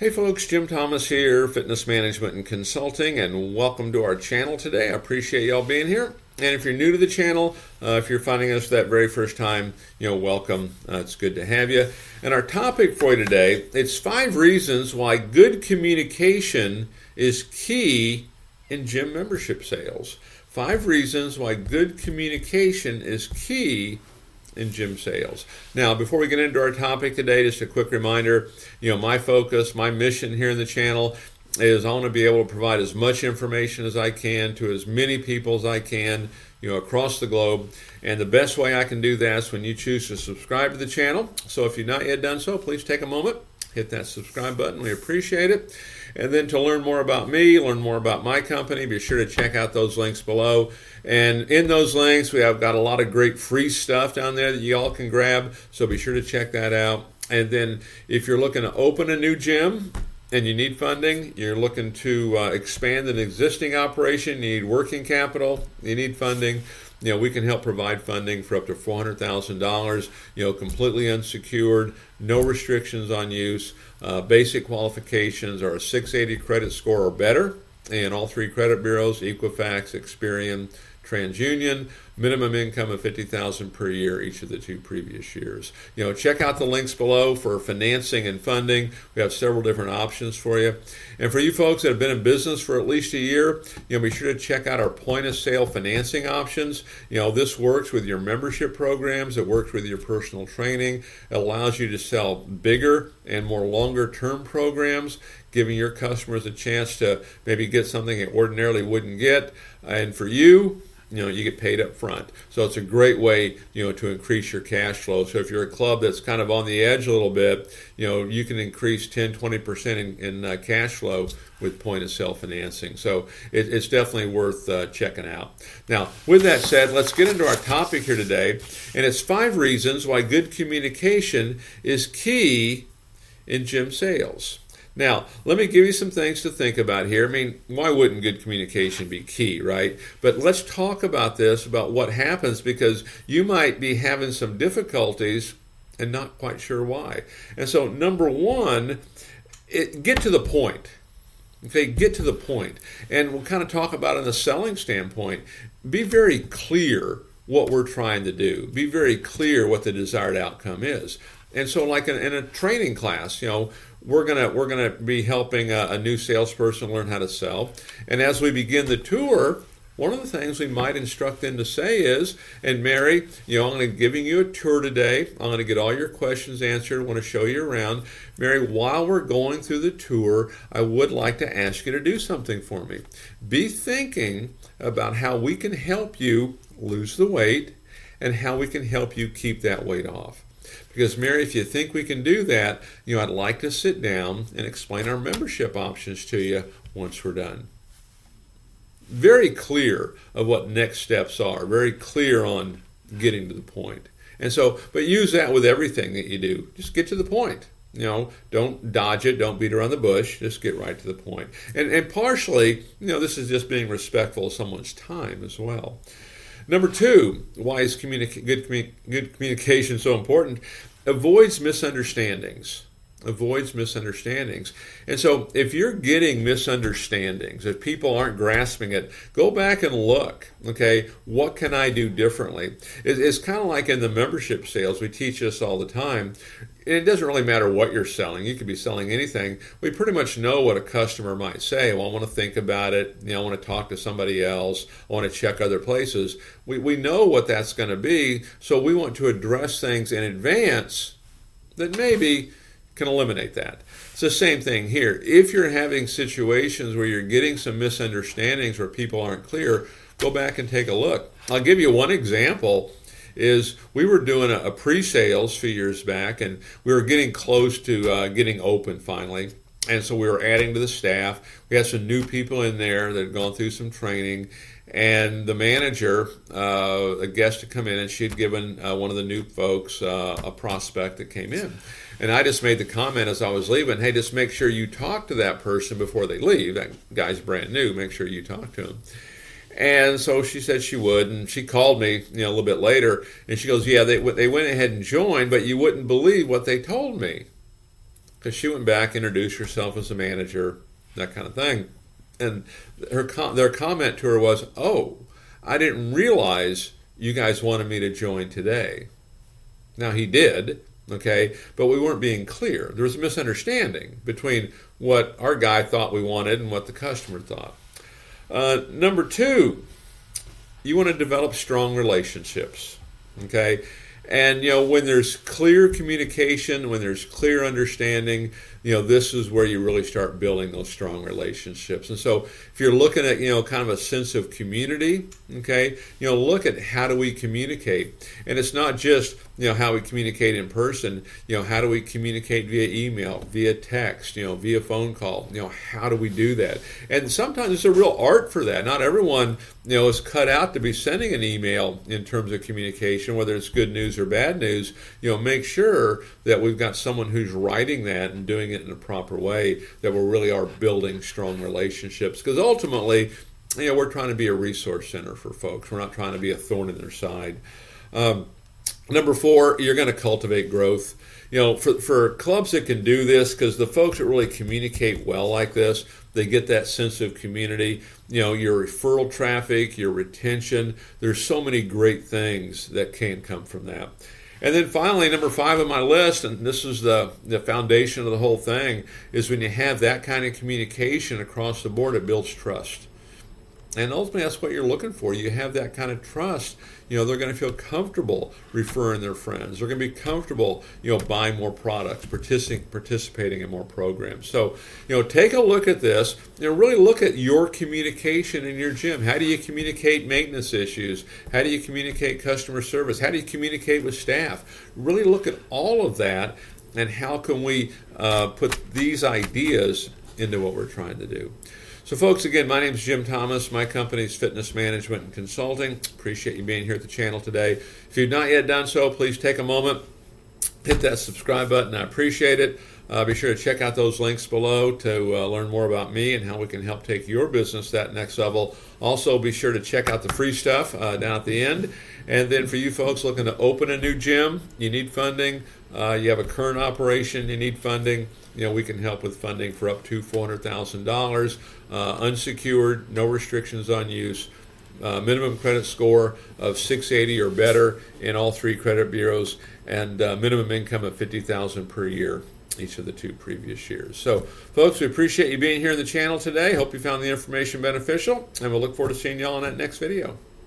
Hey folks, Jim Thomas here, Fitness Management and Consulting, and welcome to our channel today. I appreciate y'all being here. And if you're new to the channel, uh, if you're finding us that very first time, you know, welcome. Uh, it's good to have you. And our topic for today, it's five reasons why good communication is key in gym membership sales. Five reasons why good communication is key in gym sales. Now, before we get into our topic today, just a quick reminder you know, my focus, my mission here in the channel is I want to be able to provide as much information as I can to as many people as I can, you know, across the globe. And the best way I can do that is when you choose to subscribe to the channel. So if you've not yet done so, please take a moment, hit that subscribe button. We appreciate it. And then to learn more about me, learn more about my company, be sure to check out those links below. And in those links, we have got a lot of great free stuff down there that you all can grab. So be sure to check that out. And then if you're looking to open a new gym, and you need funding, you're looking to uh, expand an existing operation, you need working capital, you need funding, you know, we can help provide funding for up to $400,000, you know, completely unsecured, no restrictions on use. Uh, basic qualifications are a 680 credit score or better and all three credit bureaus, Equifax, Experian, TransUnion, minimum income of 50000 per year each of the two previous years. You know, check out the links below for financing and funding. We have several different options for you. And for you folks that have been in business for at least a year, you know, be sure to check out our point of sale financing options. You know, this works with your membership programs, it works with your personal training, it allows you to sell bigger and more longer term programs giving your customers a chance to maybe get something they ordinarily wouldn't get. And for you, you know you get paid up front. So it's a great way you know to increase your cash flow. So if you're a club that's kind of on the edge a little bit you know you can increase 10 20% in, in uh, cash flow with point of sale financing. So it, it's definitely worth uh, checking out. Now with that said let's get into our topic here today. And it's five reasons why good communication is key in gym sales now, let me give you some things to think about here. I mean, why wouldn't good communication be key, right? But let's talk about this, about what happens, because you might be having some difficulties and not quite sure why. And so, number one, it, get to the point. Okay, get to the point. And we'll kind of talk about in the selling standpoint. Be very clear what we're trying to do. Be very clear what the desired outcome is. And so, like in, in a training class, you know, we're gonna we're gonna be helping a, a, new salesperson learn how to sell. And as we begin the tour, one of the things we might instruct them to say is, and Mary, you know, I'm going to giving you a tour today. I'm going to get all your questions answered. I want to show you around. Mary, while we're going through the tour, I would like to ask you to do something for me. Be thinking about how we can help you lose the weight and how we can help you keep that weight off. Because, Mary, if you think we can do that, you know, I'd like to sit down and explain our membership options to you once we're done. Very clear of what next steps are, very clear on getting to the point. And so, but use that with everything that you do. Just get to the point. You know, don't dodge it, don't beat around the bush, just get right to the point. And, and partially, you know, this is just being respectful of someone's time as well. Number two, why is good, commu- good communication so important? Avoids misunderstandings. Avoids misunderstandings. And so, if you're getting misunderstandings, if people aren't grasping it, go back and look. Okay, what can I do differently? It's kind of like in the membership sales, we teach this all the time it doesn't really matter what you're selling. You could be selling anything. We pretty much know what a customer might say. Well, I want to think about it. You know, I want to talk to somebody else. I want to check other places. We, we know what that's going to be. So we want to address things in advance that maybe can eliminate that. It's the same thing here. If you're having situations where you're getting some misunderstandings where people aren't clear, go back and take a look. I'll give you one example is we were doing a, a pre-sales few years back, and we were getting close to uh, getting open finally. And so we were adding to the staff. We had some new people in there that had gone through some training. And the manager, uh, a guest to come in, and she had given uh, one of the new folks uh, a prospect that came in. And I just made the comment as I was leaving, hey, just make sure you talk to that person before they leave. That guy's brand new. Make sure you talk to him. And so she said she would, and she called me, you know, a little bit later, and she goes, "Yeah, they they went ahead and joined, but you wouldn't believe what they told me." Because she went back, introduced herself as a manager, that kind of thing. And her com- their comment to her was, "Oh, I didn't realize you guys wanted me to join today." Now he did, okay, but we weren't being clear. There was a misunderstanding between what our guy thought we wanted and what the customer thought. Uh, number two, you want to develop strong relationships, okay? And you know when there's clear communication, when there's clear understanding, you know this is where you really start building those strong relationships. And so if you're looking at you know kind of a sense of community, okay, you know look at how do we communicate, and it's not just you know how we communicate in person. You know how do we communicate via email, via text, you know via phone call. You know how do we do that? And sometimes it's a real art for that. Not everyone you know is cut out to be sending an email in terms of communication, whether it's good news or bad news. You know make sure that we've got someone who's writing that and doing it in a proper way. That we really are building strong relationships because ultimately. You know, we're trying to be a resource center for folks. We're not trying to be a thorn in their side. Um, Number four, you're going to cultivate growth. You know, for, for clubs that can do this, because the folks that really communicate well like this, they get that sense of community. You know, your referral traffic, your retention, there's so many great things that can come from that. And then finally, number five on my list, and this is the, the foundation of the whole thing, is when you have that kind of communication across the board, it builds trust. And ultimately, that's what you're looking for. You have that kind of trust. You know, they're going to feel comfortable referring their friends. They're going to be comfortable, you know, buying more products, participating, participating in more programs. So, you know, take a look at this. Know, really look at your communication in your gym. How do you communicate maintenance issues? How do you communicate customer service? How do you communicate with staff? Really look at all of that and how can we uh, put these ideas into what we're trying to do. So, folks, again, my name is Jim Thomas. My company is Fitness Management and Consulting. Appreciate you being here at the channel today. If you've not yet done so, please take a moment, hit that subscribe button. I appreciate it. Uh, be sure to check out those links below to uh, learn more about me and how we can help take your business that next level. Also, be sure to check out the free stuff uh, down at the end. And then for you folks looking to open a new gym, you need funding. Uh, you have a current operation, you need funding. You know, we can help with funding for up to $400,000, uh, unsecured, no restrictions on use. Uh, minimum credit score of 680 or better in all three credit bureaus, and uh, minimum income of 50,000 per year each of the two previous years. So, folks, we appreciate you being here in the channel today. Hope you found the information beneficial, and we'll look forward to seeing you all in that next video.